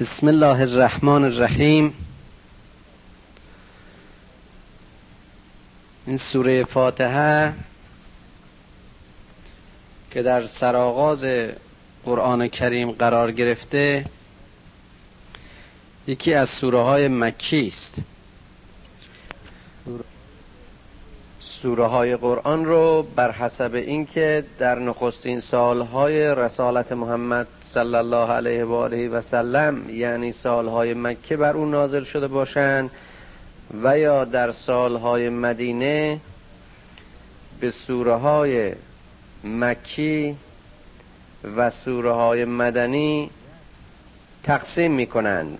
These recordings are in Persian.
بسم الله الرحمن الرحیم. این سوره فاتحه که در سرآغاز قرآن کریم قرار گرفته یکی از سوره های مکی است. سوره های قرآن رو بر حسب اینکه در نخستین سالهای رسالت محمد صلی الله علیه و آله و سلم یعنی سالهای مکه بر او نازل شده باشند و یا در سالهای مدینه به سوره های مکی و سوره های مدنی تقسیم می کنند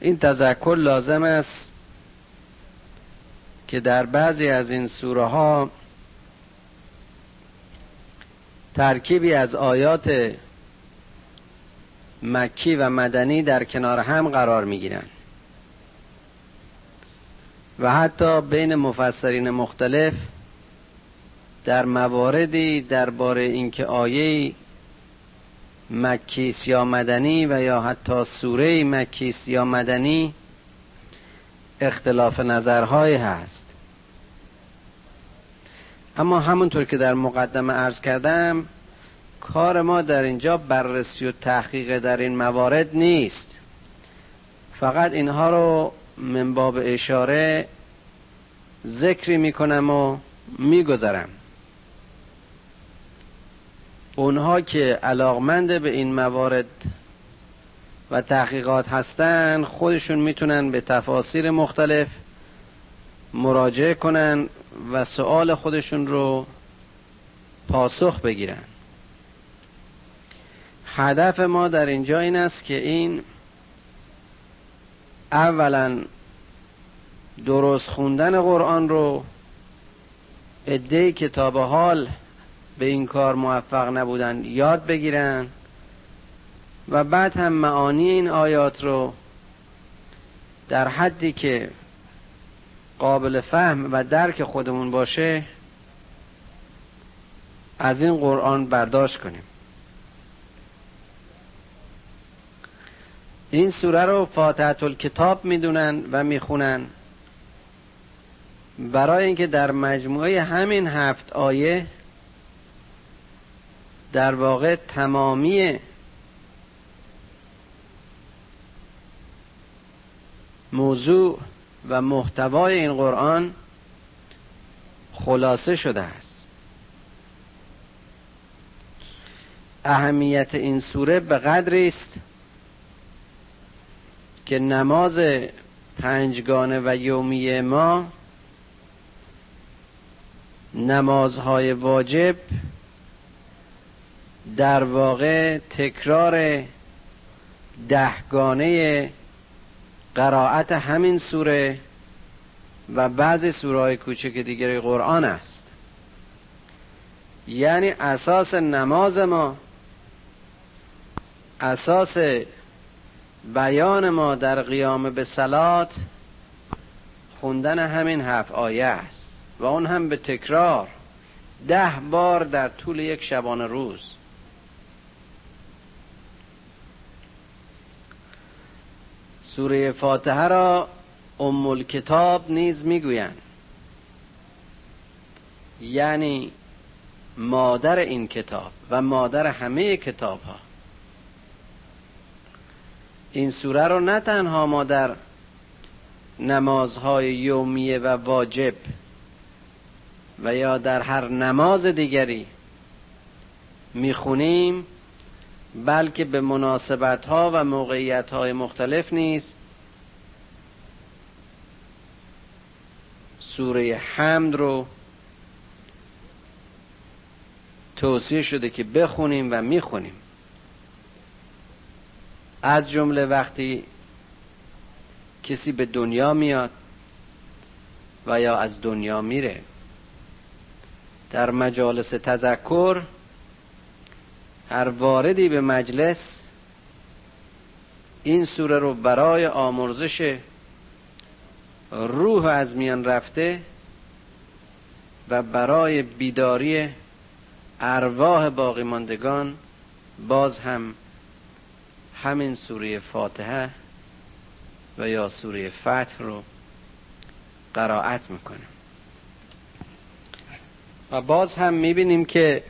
این تذکر لازم است که در بعضی از این سوره ها ترکیبی از آیات مکی و مدنی در کنار هم قرار می گیرند و حتی بین مفسرین مختلف در مواردی درباره اینکه آیه مکیس یا مدنی و یا حتی سوره مکیس یا مدنی اختلاف نظرهای هست. اما همونطور که در مقدمه ارز کردم کار ما در اینجا بررسی و تحقیق در این موارد نیست. فقط اینها رو من باب اشاره ذکری می‌کنم و میگذرم. اونها که علاقمند به این موارد و تحقیقات هستن خودشون می‌تونن به تفاسیر مختلف مراجعه کنن و سوال خودشون رو پاسخ بگیرن. هدف ما در اینجا این است که این اولا درست خوندن قرآن رو عده کتاب حال به این کار موفق نبودن یاد بگیرن و بعد هم معانی این آیات رو در حدی که قابل فهم و درک خودمون باشه از این قرآن برداشت کنیم. این سوره رو فاتحت الکتاب می‌دونن و می‌خونن. برای اینکه در مجموعه همین هفت آیه در واقع تمامی موضوع و محتوای این قرآن خلاصه شده است. اهمیت این سوره به قدری است که نماز پنجگانه و یومی ما نمازهای واجب در واقع تکرار دهگانه قرائت همین سوره و بعضی سوره های کوچک دیگر قرآن است. یعنی اساس نماز ما اساس بیان ما در قیام به سلات خوندن همین هفت آیه است و اون هم به تکرار ده بار در طول یک شبانه روز. سوره فاتحه را ام الکتاب نیز می‌گویند. یعنی مادر این کتاب و مادر همه کتاب ها این سوره رو نه تنها ما در نمازهای یومیه و واجب و یا در هر نماز دیگری می‌خونیم بلکه به مناسبت ها و موقعیت های مختلف نیست سوره حمد رو توصیه شده که بخونیم و می‌خونیم. از جمله وقتی کسی به دنیا میاد و یا از دنیا میره در مجالس تذکر هر واردی به مجلس این سوره رو برای آمرزش روح از میان رفته و برای بیداری ارواح باقی ماندگان باز هم همین سوره فاتحه و یا سوره فتح رو قرائت می‌کنه. و باز هم می‌بینیم که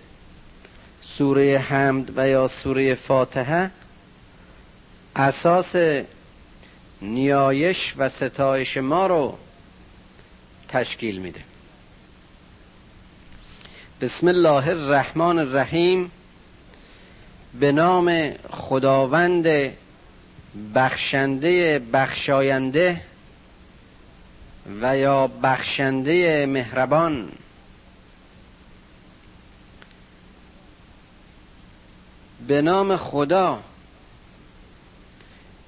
سوره حمد و یا سوره فاتحه اساس نیایش و ستایش ما رو تشکیل میده. بسم الله الرحمن الرحیم. به نام خداوند بخشنده بخشاینده و یا بخشنده مهربان. به نام خدا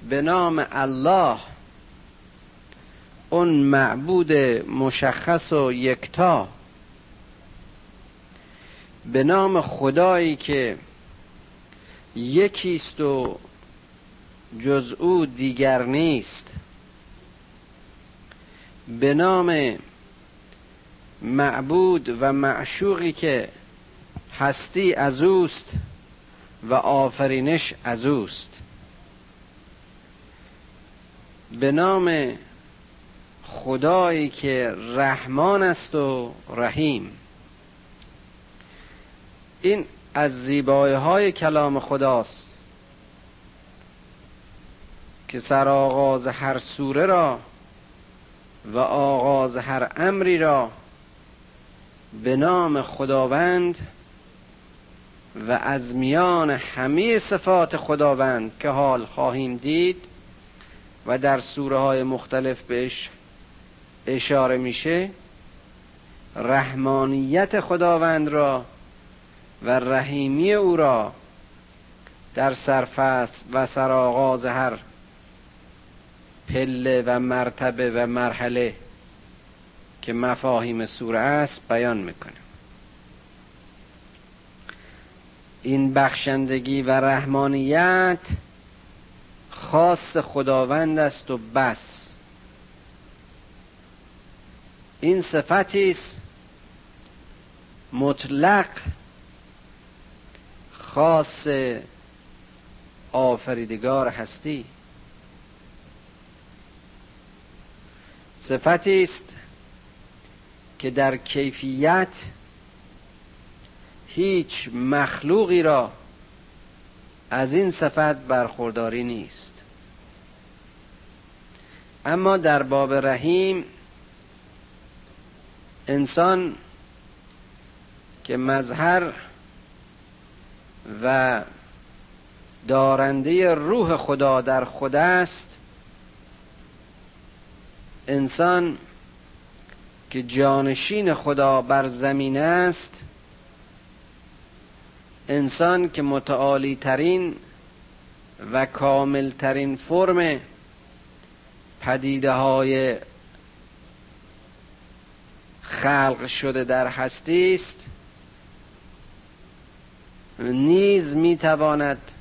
به نام الله اون معبود مشخص و یکتا. به نام خدایی که یکیست و جز او دیگر نیست. به نام معبود و معشوقی که هستی از اوست. و آفرینش از اوست. به نام خدایی که رحمان است و رحیم. این از زیبایی های کلام خداست که سر آغاز هر سوره را و آغاز هر امری را به نام خداوند و از میان همه صفات خداوند که حال خواهیم دید و در سوره های مختلف بهش اشاره میشه رحمانیت خداوند را و رحیمی او را در سرفصل و سرآغاز هر پله و مرتبه و مرحله که مفاهیم سوره است بیان می‌کنه این بخشندگی و رحمانیت خاص خداوند است و بس. این صفتی است مطلق خاص آفریدگار هستی. صفتی است که در کیفیت هیچ مخلوقی را از این صفت برخورداری نیست. اما در باب رحیم انسان که مظهر و دارنده روح خدا در خود است انسان که جانشین خدا بر زمین است انسان که متعالی ترین و کامل ترین فرم پدیده های خلق شده در هستی است نیز می‌تواند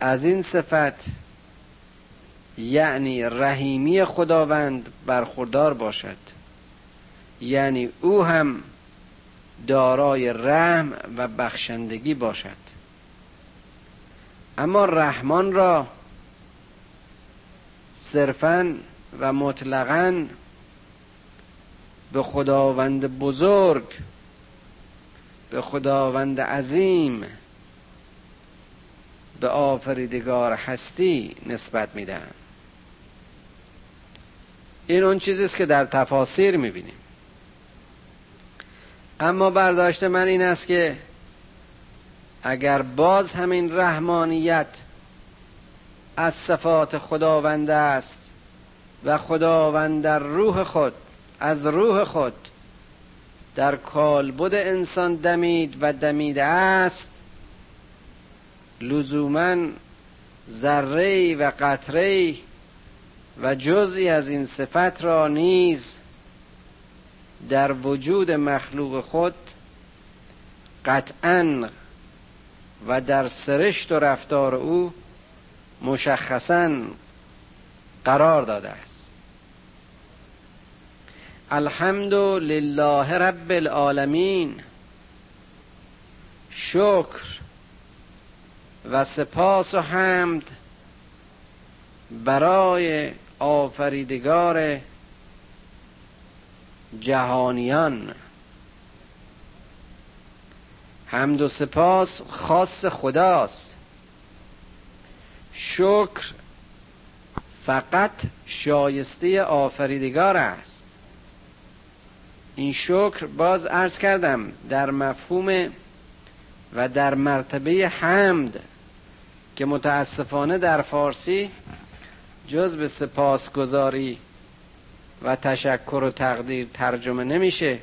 از این صفت یعنی رحیمی خداوند برخوردار باشد. یعنی او هم دارای رحم و بخشندگی باشد. اما رحمان را صرفا و مطلقا به خداوند بزرگ به خداوند عظیم به آفریدگار هستی نسبت میدن این اون چیزی است که در تفاسیر می‌بینیم. اما برداشت من این است که اگر باز همین رحمانیت از صفات خداوند است و خداوند در روح خود از روح خود در کالبد انسان دمید و دمیده است لزوما ذره و قطره و جزی از این صفت را نیز در وجود مخلوق خود قطعا و در سرشت و رفتار او مشخصا قرار داده است. الحمد لله رب العالمین شکر و سپاس و حمد برای آفریدگار جهانیان. حمد و سپاس خاص خداست. شکر فقط شایسته آفریدگار است. این شکر باز عرض کردم در مفهوم و در مرتبه حمد که متاسفانه در فارسی جز به سپاسگزاری و تشکر و تقدیر ترجمه نمیشه.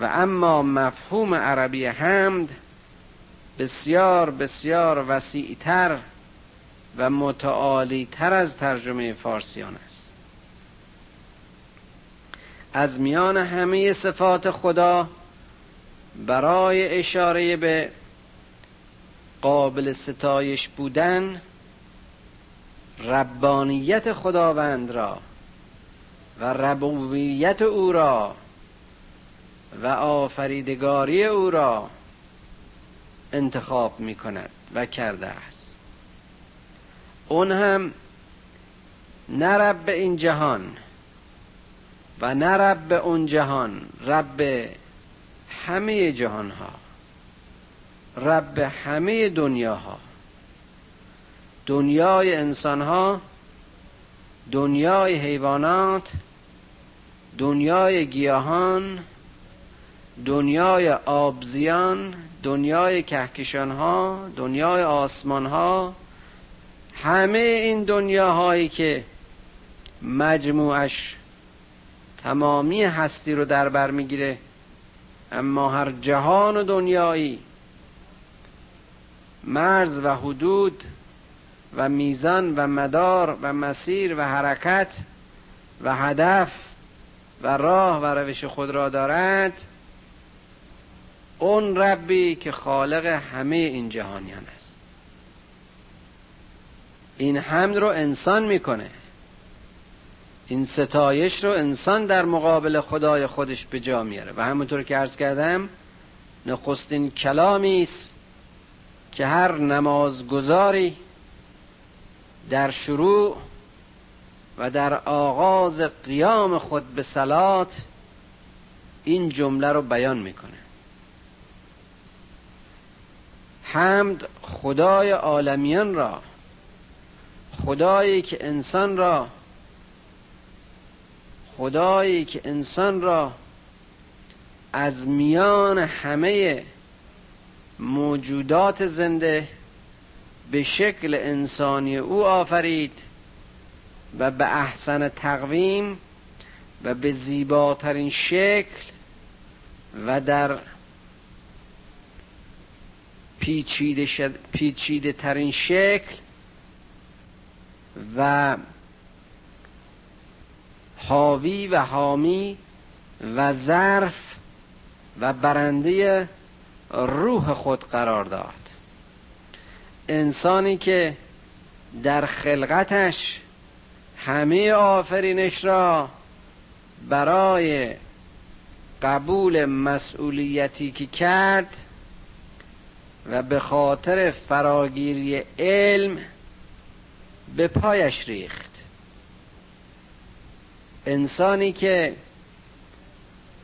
و اما مفهوم عربی حمد بسیار بسیار وسیعتر و متعالی تر از ترجمه فارسیان است. از میان همه صفات خدا برای اشاره به قابل ستایش بودن ربانیت خداوند را و ربوبیت او را و آفریدگاری او را انتخاب می کند و کرده است. اون هم نه رب این جهان و نه رب اون جهان رب همه جهان ها رب همه دنیاها. دنیای انسان ها دنیای حیوانات دنیای گیاهان دنیای آبزیان دنیای کهکشان ها دنیای آسمان ها همه این دنیاهایی که مجموعش تمامی هستی رو در بر می‌گیره اما هر جهان و دنیایی مرز و حدود و میزان و مدار و مسیر و حرکت و هدف و راه و روش خود را دارد اون ربی که خالق همه این جهانیان است. این حمد رو انسان می‌کنه. این ستایش رو انسان در مقابل خدای خودش به جا میاره و همونطور که عرض کردم نخستین کلامی است که هر نمازگذاری در شروع و در آغاز قیام خود به سلات این جمله رو بیان می‌کنه. حمد خدای عالمیان را خدایی که انسان را خدایی که انسان را از میان همه موجودات زنده به شکل انسانی او آفرید. و به احسن تقویم و به زیباترین شکل و در پیچیده, شد پیچیده ترین شکل و حاوی و حامی و ظرف و برنده روح خود قرار داد. انسانی که در خلقتش همه آفرینش را برای قبول مسئولیتی که کرد و به خاطر فراگیری علم به پایش ریخت. انسانی که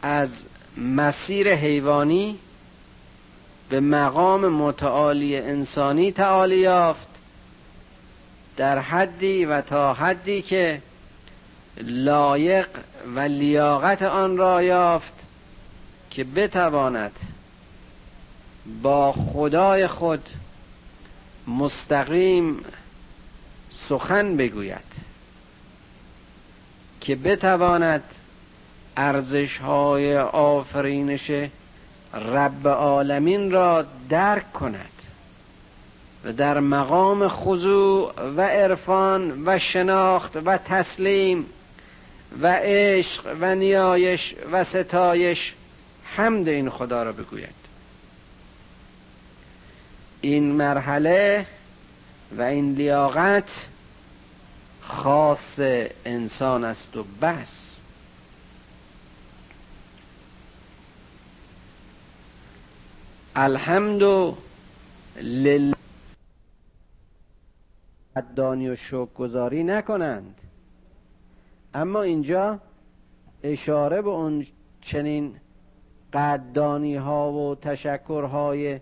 از مسیر حیوانی به مقام متعالی انسانی تعالی یافت در حدی و تا حدی که لایق و لیاقت آن را یافت که بتواند با خدای خود مستقیم سخن بگوید که بتواند ارزش های آفرینش رب عالمین را درک کند. و در مقام خضوع و عرفان و شناخت و تسلیم و عشق و نیایش و ستایش حمد این خدا را بگوید این مرحله و این لیاقت خاص انسان است و بس. الحمد لله دانی و شکر گذاری نکنند. اما اینجا اشاره به اون چنین قدردانی ها و تشکرهای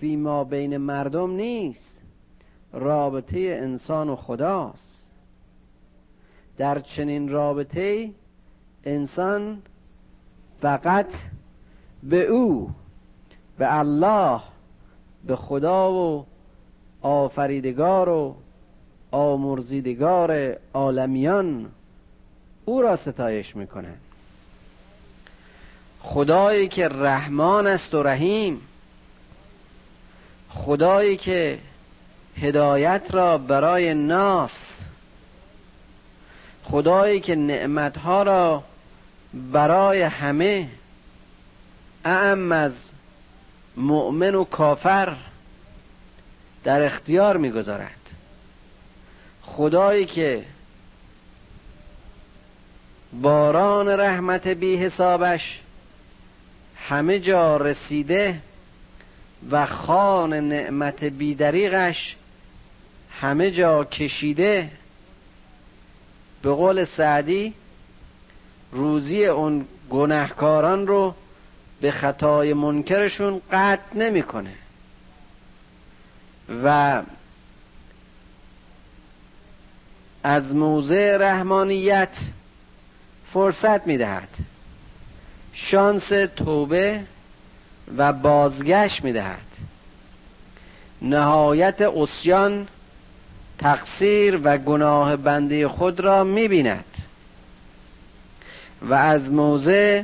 فیما بین مردم نیست. رابطه انسان و خداست. در چنین رابطه انسان فقط به او به الله به خدا و آفریدگار و آمرزیدگار عالمیان او را ستایش می‌کنه. خدایی که رحمان است و رحیم خدایی که هدایت را برای ناس خدایی که نعمتها را برای همه اعم از مؤمن و کافر در اختیار می‌گذارد. خدایی که باران رحمت بی حسابش همه جا رسیده و خان نعمت بیدریغش همه جا کشیده به قول سعدی روزی اون گناهکاران رو به خطای منکرشون قطع نمی‌کنه. و از موضع رحمانیت فرصت می‌دهد. شانس توبه و بازگشت می‌دهد. نهایت اسیان تقصیر و گناه بنده خود را می‌بیند. و از موضع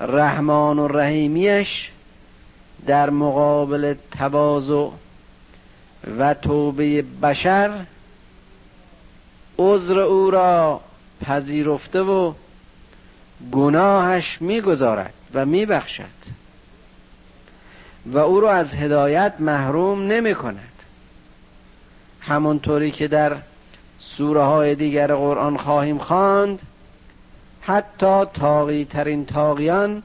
رحمان و رحیمیش در مقابل تواضع و توبه بشر عذر او را پذیرفته و گناهش می‌گذارد و میبخشد. و او را از هدایت محروم نمی کند همونطوری که در سوره های دیگر قرآن خواهیم خواند حتی تاقی ترین تاقیان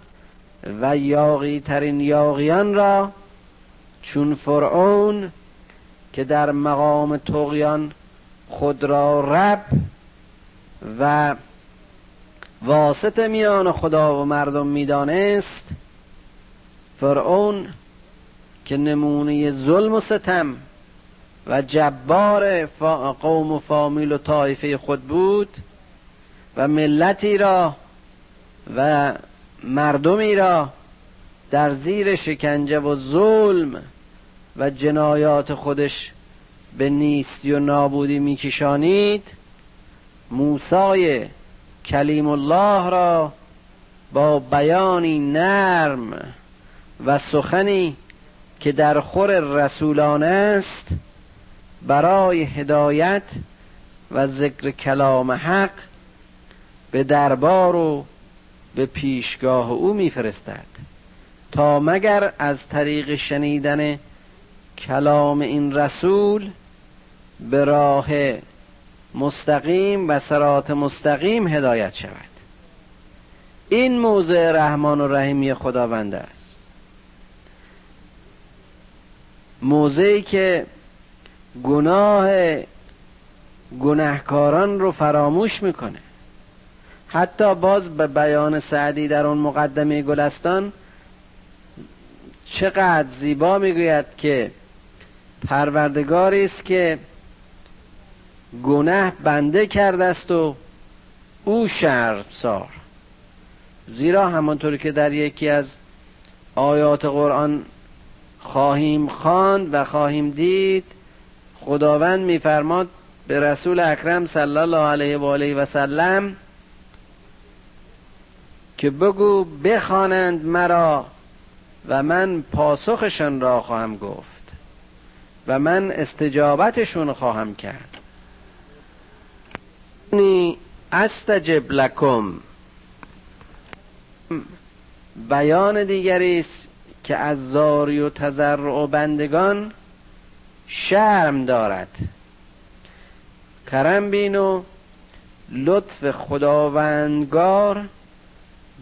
و یاقی ترین یاقیان را چون فرعون که در مقام تقیان خود را رب و واسط میان خدا و مردم می‌دانست. فرعون که نمونه ظلم و ستم و جبار قوم و فامیل و طایفه خود بود و ملتی را و مردمی را در زیر شکنجه و ظلم و جنایات خودش به نیستی و نابودی میکشانید موسای کلیم الله را با بیانی نرم و سخنی که در خور رسولان است برای هدایت و ذکر کلام حق به دربار و به پیشگاه او میفرستد. تا مگر از طریق شنیدن کلام این رسول به راه مستقیم و سرات مستقیم هدایت شود. این موضع رحمان و رحیمی خداوند است. موضعی که گناه گناهکاران رو فراموش می‌کنه. حتی باز به بیان سعدی در اون مقدمه گلستان چقدر زیبا می‌گوید که پروردگاری است که گناه بنده کرده است و او سار زیرا همانطور که در یکی از آیات قرآن خواهیم خواند و خواهیم دید خداوند میفرماد به رسول اکرم صلی الله علیه و آله و سلم که بگو بخوانند مرا و من پاسخشان را خواهم گفت و من استجابتشون خواهم کرد. استجب لکم. بیان دیگری است که از زاری و تضرع و بندگان شرم دارد. کرم بین و لطف خداوندگار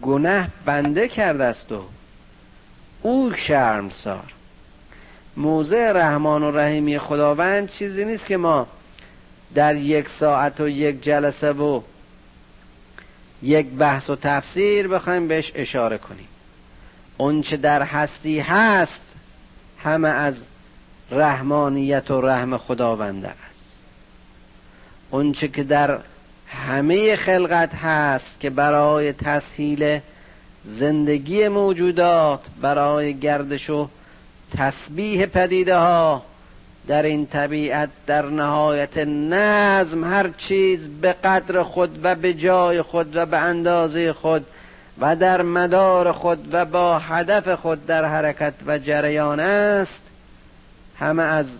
گناه بنده کرده است و او شرمسار. موضع رحمان و رحیمی خداوند چیزی نیست که ما در یک ساعت و یک جلسه و یک بحث و تفسیر بخوایم بهش اشاره کنیم. اونچه در هستی هست همه از رحمانیت و رحم خداونده است. اونچه که در همه خلقت هست که برای تسهیل زندگی موجودات برای گردش و تسبیح پدیده ها در این طبیعت در نهایت نظم هر چیز به قدر خود و به جای خود و به اندازه خود و در مدار خود و با هدف خود در حرکت و جریان است. همه از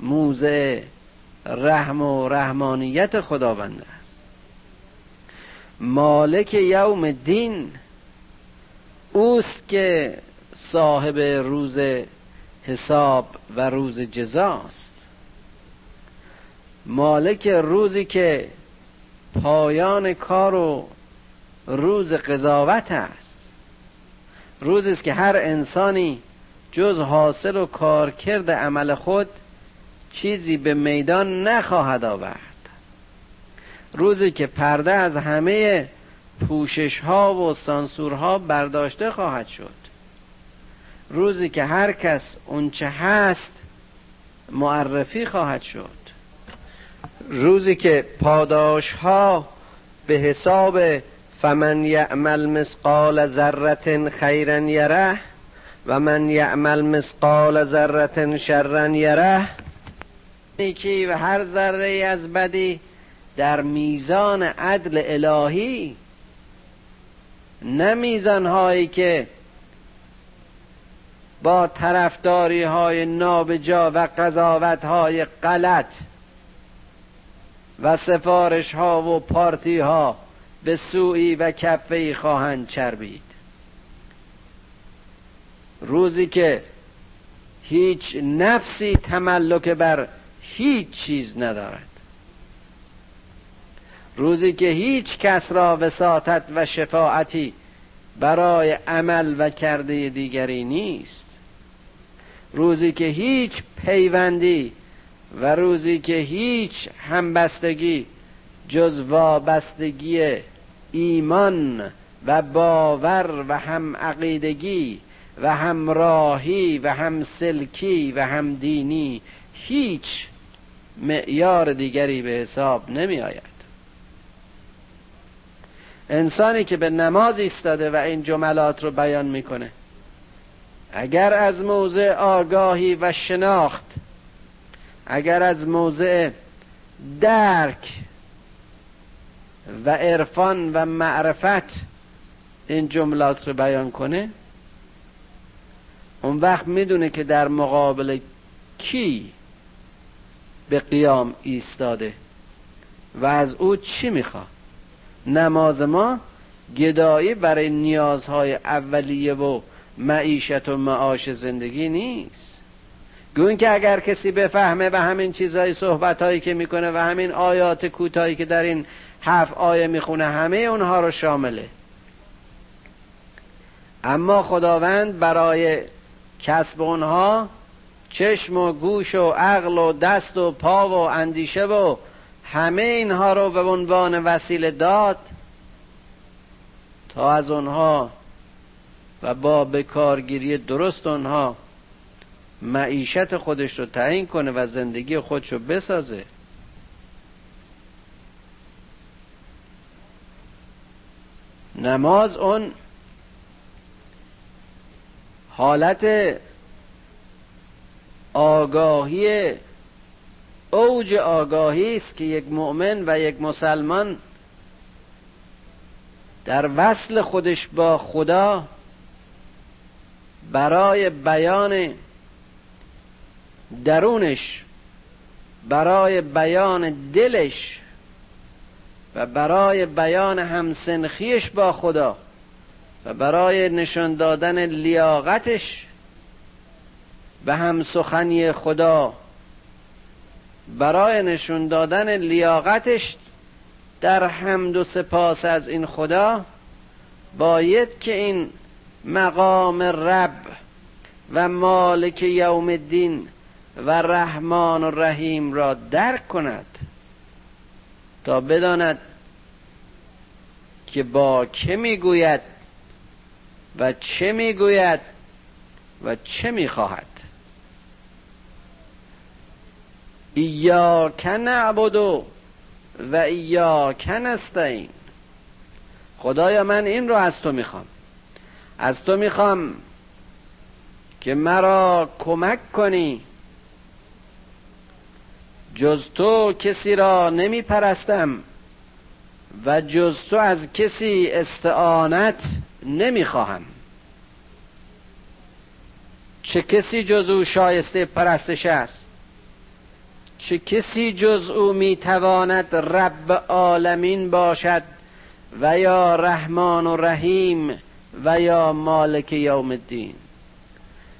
موضع رحم و رحمانیت خداوند است. مالک یوم دین اوست که صاحب روز حساب و روز جزاست. مالک روزی که پایان کار و روز قضاوت است. روزی است که هر انسانی جز حاصل و کارکرد عمل خود چیزی به میدان نخواهد آورد. روزی که پرده از همه پوشش ها و سانسورها برداشته خواهد شد. روزی که هر کس اونچه هست معرفی خواهد شد. روزی که پاداش ها به حساب فمن یعمل مثقال ذره خیرا یره و من یعمل مثقال ذره شرا یره نیکی و هر ذره از بدی در میزان عدل الهی نه هایی که با طرفداری های نابجا و قضاوت های غلط و سفارش ها و پارتی ها به سوی و کفه خواهند چربید. روزی که هیچ نفسی تملک بر هیچ چیز ندارد. روزی که هیچ کس را وساطت و شفاعتی برای عمل و کرده دیگری نیست. روزی که هیچ پیوندی و روزی که هیچ همبستگی جز وابستگی ایمان و باور و هم عقیدگی و همراهی و هم سلکی و هم دینی هیچ معیار دیگری به حساب نمی آید. انسانی که به نماز ایستاده و این جملات رو بیان می‌کنه اگر از موضع آگاهی و شناخت اگر از موضع درک و عرفان و معرفت این جملات رو بیان کنه اون وقت می‌دونه که در مقابل کی به قیام ایستاده و از او چی می‌خواد. نماز ما گدایی برای نیازهای اولیه و معیشت و معاش زندگی نیست. گوین که اگر کسی بفهمه و همین چیزهای صحبتهایی که می‌کنه و همین آیات کوتاهی که در این هفت آیه می‌خونه همه اونها رو شامله. اما خداوند برای کسب اونها چشم و گوش و عقل و دست و پا و اندیشه و همه اینها رو به عنوان وسیله داد تا از اونها و با بکارگیری درست اونها معیشت خودش رو تعیین کنه و زندگی خودش رو بسازه. نماز اون حالت آگاهی اوج آگاهی است که یک مؤمن و یک مسلمان در وصل خودش با خدا برای بیان درونش برای بیان دلش و برای بیان همسنخیش با خدا و برای نشان دادن لیاقتش و هم سخنی خدا برای نشون دادن لیاقتش در حمد و سپاس از این خدا باید که این مقام رب و مالک یوم الدین و رحمان و رحیم را درک کند تا بداند که با که می‌گوید و چه می‌گوید و چه می‌خواهد. ایاک نعبد و ایاک نستعین. خدایا من این رو از تو می‌خوام. از تو می‌خوام که مرا کمک کنی. جز تو کسی را نمی پرستم و جز تو از کسی استعانت نمی خواهم چه کسی جز او شایسته پرستش است؟ چه کسی جز او می تواند رب عالمین باشد و یا رحمان و رحیم و یا مالک یوم الدین.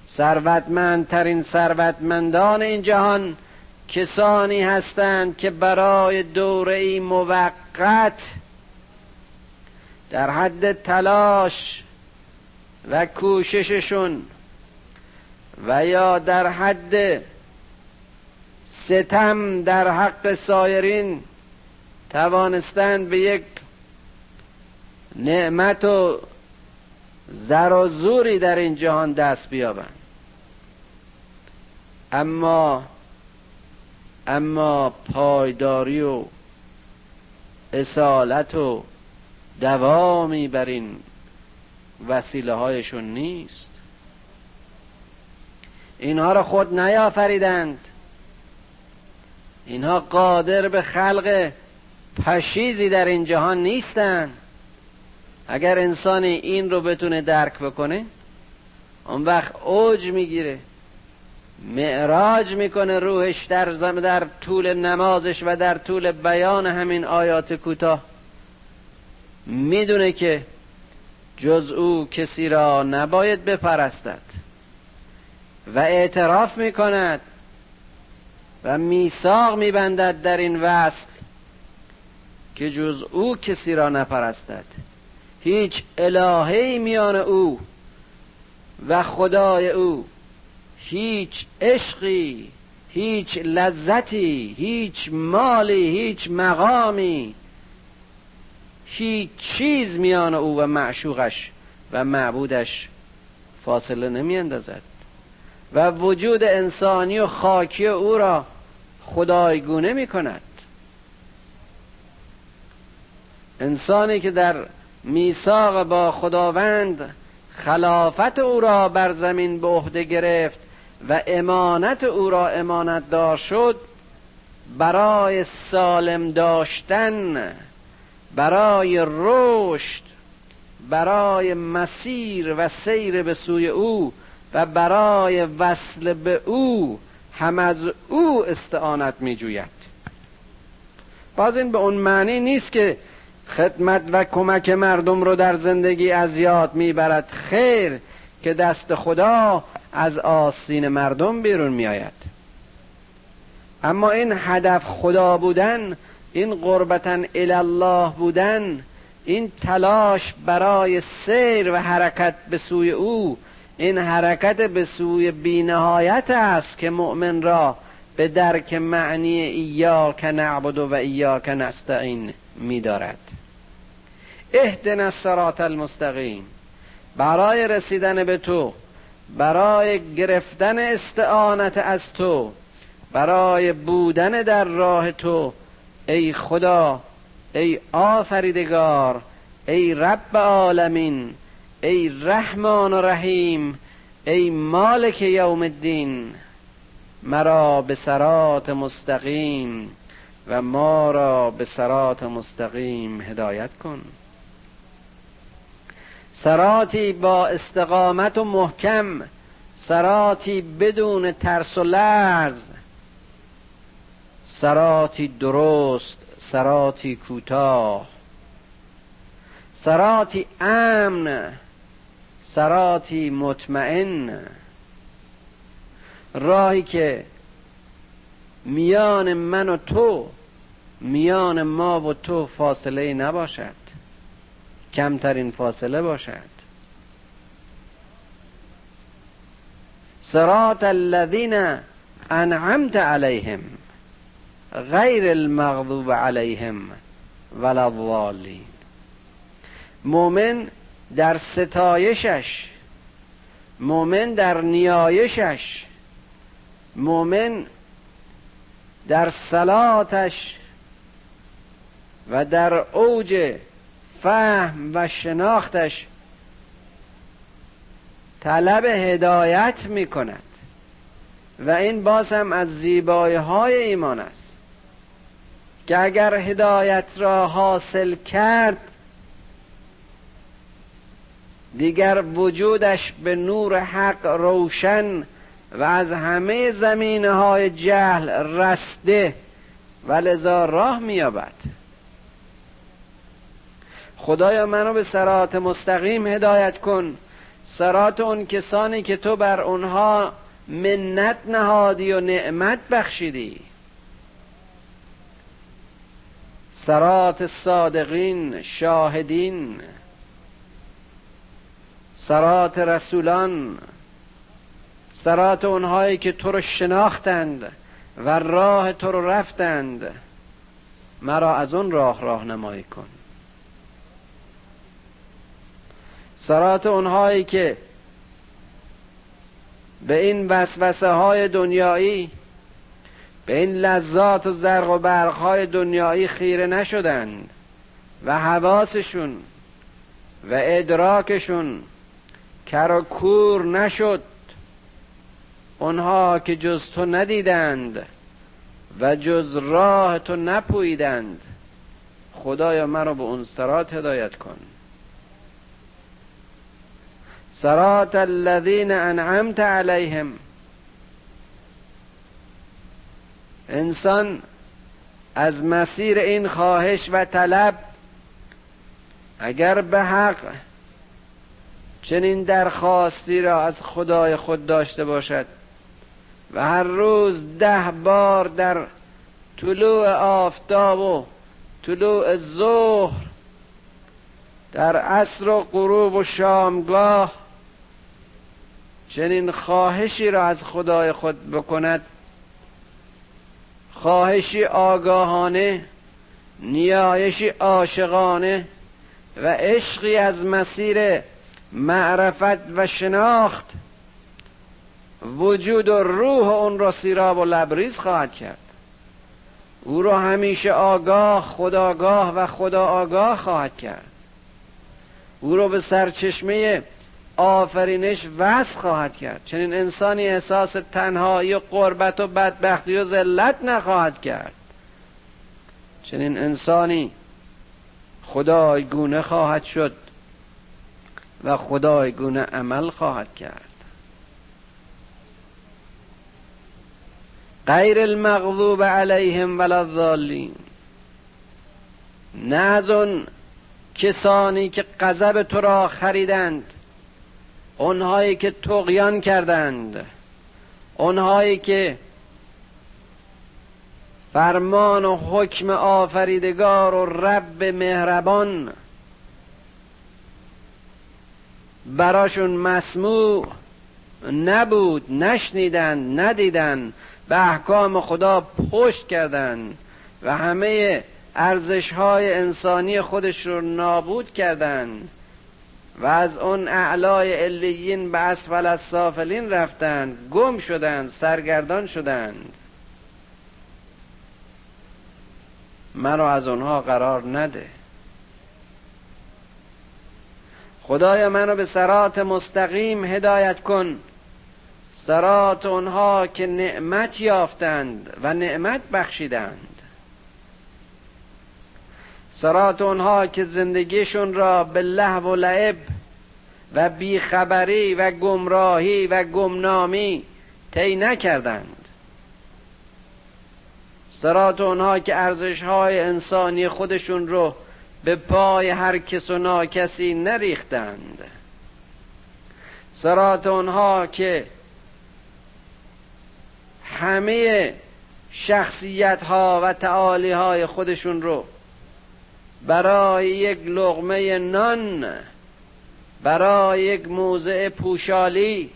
ثروتمندترین ثروتمندان این جهان کسانی هستند که برای دوره موقت در حد تلاش و کوشششون و یا در حد ستم در حق سایرین توانستند به یک نعمت و زر و زوری در این جهان دست بیابند. اما اما پایداری و اصالت و دوامی بر این وسیله هایشون نیست. اینها را خود نیافریدند. اینها قادر به خلق پشیزی در این جهان نیستند. اگر انسانی این رو بتونه درک بکنه اون وقت اوج می‌گیره معراج می‌کنه روحش در, در طول نمازش و در طول بیان همین آیات کوتاه. می‌دونه که جز او کسی را نباید بپرستد و اعتراف می‌کند و میثاق میبندد در این وصل که جز او کسی را نپرستد. هیچ الههی میان او و خدای او هیچ عشقی هیچ لذتی هیچ مالی هیچ مقامی هیچ چیز میان او و معشوقش و معبودش فاصله نمی اندازد و وجود انسانی و خاکی او را خدایگونه می کند انسانی که در میثاق با خداوند خلافت او را بر زمین به عهده گرفت و امانت او را امانت دار شد برای سالم داشتن برای رشد برای مسیر و سیر به سوی او و برای وصل به او هم از او استعانت می جوید باز این به اون معنی نیست که خدمت و کمک مردم رو در زندگی از یاد می‌برد. خیر که دست خدا از آستین مردم بیرون میآید. اما این هدف خدا بودن این قربتا الله بودن این تلاش برای سیر و حرکت به سوی او این حرکت به سوی بینهایت است که مؤمن را به درک معنی ایاک نعبد و ایاک نستعین میدارد. اهدنا الصراط المستقیم. برای رسیدن به تو برای گرفتن استعانت از تو برای بودن در راه تو ای خدا ای آفریدگار ای رب عالمین ای رحمان و رحیم ای مالک یوم الدین مرا به سرات مستقیم و ما را به سرات مستقیم هدایت کن. سراتی با استقامت و محکم سراتی بدون ترس و لرز. سراتی درست سراتی کوتاه. سراتی امن سراتی مطمئن. راهی که میان من و تو میان ما و تو فاصله نباشد. کمترین فاصله باشد. صراط الذین انعمت علیهم غیر المغضوب علیهم ولا الضالین. مؤمن در ستایشش مؤمن در نیایشش مؤمن در صلاتش و در اوج فهم و شناختش طلب هدایت می کند و این باز هم از زیبایی های ایمان است که اگر هدایت را حاصل کرد دیگر وجودش به نور حق روشن و از همه زمینه های جهل رسته و لذا راه میابد خدایا منو به سرات مستقیم هدایت کن. سرات اون کسانی که تو بر اونها منت نهادی و نعمت بخشیدی. سرات صادقین شاهدین. سرات رسولان. سرات اونهایی که تو رو شناختند و راه تو رو رفتند. مرا از اون راه راهنمایی کن. سرات اونهایی که به این وسوسه های دنیایی به این لذات و زرق و برق های دنیایی خیره نشدند و حواسشون و ادراکشون کر و کور نشد. اونها که جز تو ندیدند و جز راه تو نپویدند خدایا مرا به اون سرات هدایت کن. سرات الذین انعمت علیهم انسان از مسیر این خواهش و طلب اگر به حق چنین درخواستی را از خدای خود داشته باشد و هر روز ده بار در طلوع آفتاب و طلوع ظهر در عصر و غروب و شامگاه چنین خواهشی را از خدای خود بکند. خواهشی آگاهانه نیایشی عاشقانه و عشقی از مسیر معرفت و شناخت. وجود و روح اون را سیراب و لبریز خواهد کرد. او را همیشه آگاه خداگاه و خدا آگاه خواهد کرد. او را به سرچشمه آفرینش وصل خواهد کرد. چنین انسانی احساس تنهایی و قربت و بدبختی و ذلت نخواهد کرد. چنین انسانی خدایگونه خواهد شد و خدایگونه عمل خواهد کرد. غیر المغضوب علیهم ولا الضالین. نه از اون کسانی که غضب تو را خریدند. اونهایی که تقیان کردند اونهایی که فرمان و حکم آفریدگار و رب مهربان براشون مسموع نبود نشنیدن ندیدن به احکام خدا پشت کردند و همه ارزش های انسانی خودش رو نابود کردند و از اون اعلای علیین به اسفل از سافلین رفتند گم شدند سرگردان شدند مرا از اونها قرار نده. خدایا منو به سرات مستقیم هدایت کن. سرات اونها که نعمت یافتند و نعمت بخشیدند. سرات اونها که زندگیشون را به لحو و لعب و بیخبری و گمراهی و گمنامی طی نکردند. سرات اونها که ارزش های انسانی خودشون رو به پای هر کس و ناکسی نریختند. سرات اونها که همه شخصیت ها و تعالی های خودشون رو برای یک لغمه نان برای یک موضع پوشالی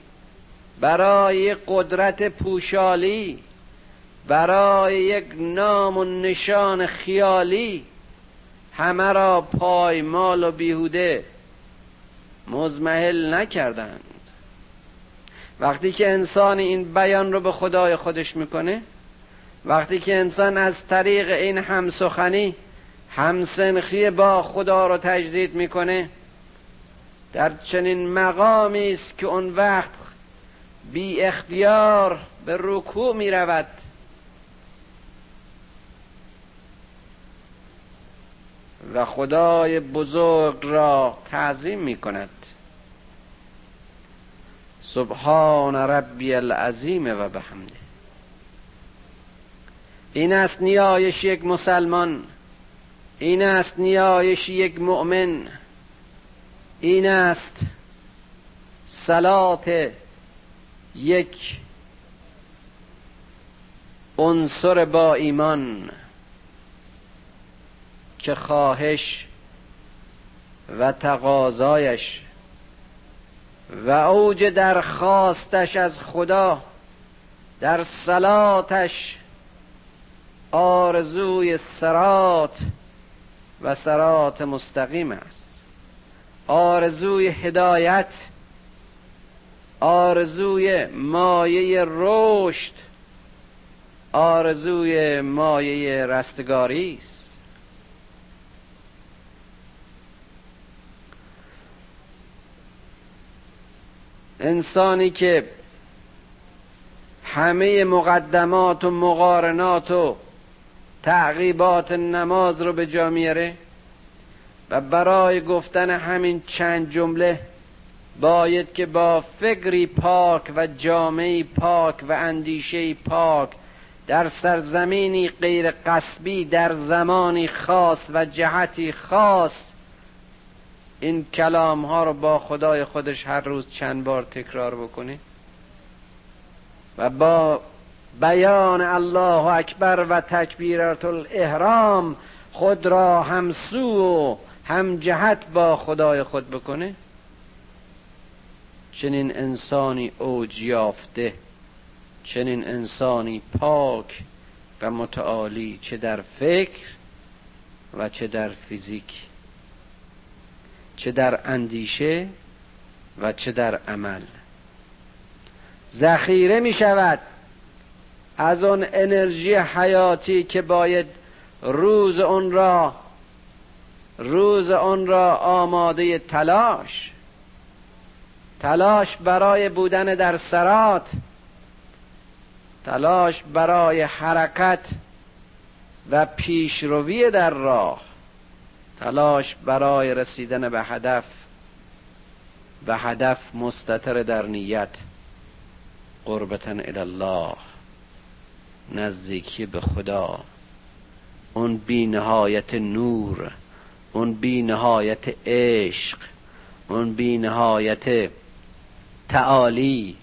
برای قدرت پوشالی برای یک نام و نشان خیالی همه را پایمال و بیهوده مزمحل نکردند. وقتی که انسان این بیان رو به خدای خودش می‌کنه وقتی که انسان از طریق این همسخنی همسنخی با خدا رو تجدید می‌کنه. در چنین مقامی است که اون وقت بی اختیار به رکوع می رود و خدای بزرگ را تعظیم می کند سبحان ربی العظیم و بحمده. این است نیایش یک مسلمان. این است نیایش یک مؤمن. این است سلات یک عنصر با ایمان که خواهش و تقاضایش و اوج درخواستش از خدا در سلاتش آرزوی سرات و سرات مستقیم است. آرزوی هدایت آرزوی مایه رشد آرزوی مایه رستگاری است. انسانی که همه مقدمات و مقارنات و تعقیبات نماز رو به جا میاره و برای گفتن همین چند جمله باید که با فکری پاک و جامعی پاک و اندیشه پاک در سرزمینی غیر قصبی در زمانی خاص و جهتی خاص این کلام ها رو با خدای خودش هر روز چند بار تکرار بکنه و با بیان الله اکبر و تکبیرات الاحرام خود را همسو و هم جهت با خدای خود بکنه. چنین انسانی اوج یافته چنین انسانی پاک و متعالی چه در فکر و چه در فیزیک چه در اندیشه و چه در عمل. ذخیره می شود از آن انرژی حیاتی که باید روز اون را روز آن را آماده تلاش. تلاش برای بودن در سرات. تلاش برای حرکت و پیشروی در راه. تلاش برای رسیدن به هدف و هدف مستتر در نیت. قربتن الله. نزدیکی به خدا. اون بی نهایت نور اون بی نهایت عشق اون بی نهایت تعالی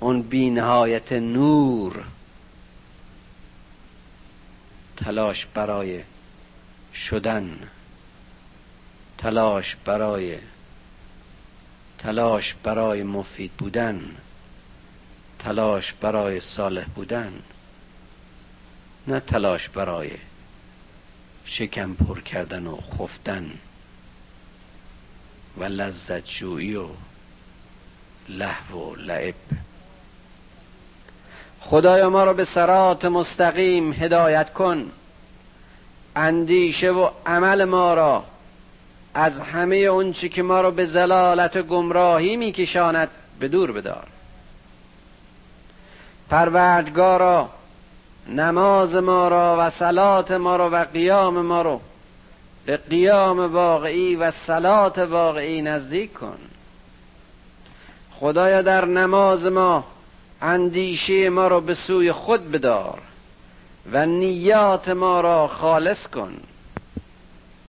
اون بی نهایت نور. تلاش برای شدن. تلاش برای تلاش برای مفید بودن. تلاش برای صالح بودن. نه تلاش برای شکم پر کردن و خفتن و لذت جویی و لحو و لعب. خدایا ما را به سرات مستقیم هدایت کن. اندیشه و عمل ما را از همه اونچه که ما را به زلالت و گمراهی میکشاند به دور بدار. پروردگارا نماز ما را و سلات ما را و قیام ما را به قیام واقعی و سلات واقعی نزدیک کن. خدایا در نماز ما اندیشه ما را به سوی خود بدار و نیات ما را خالص کن.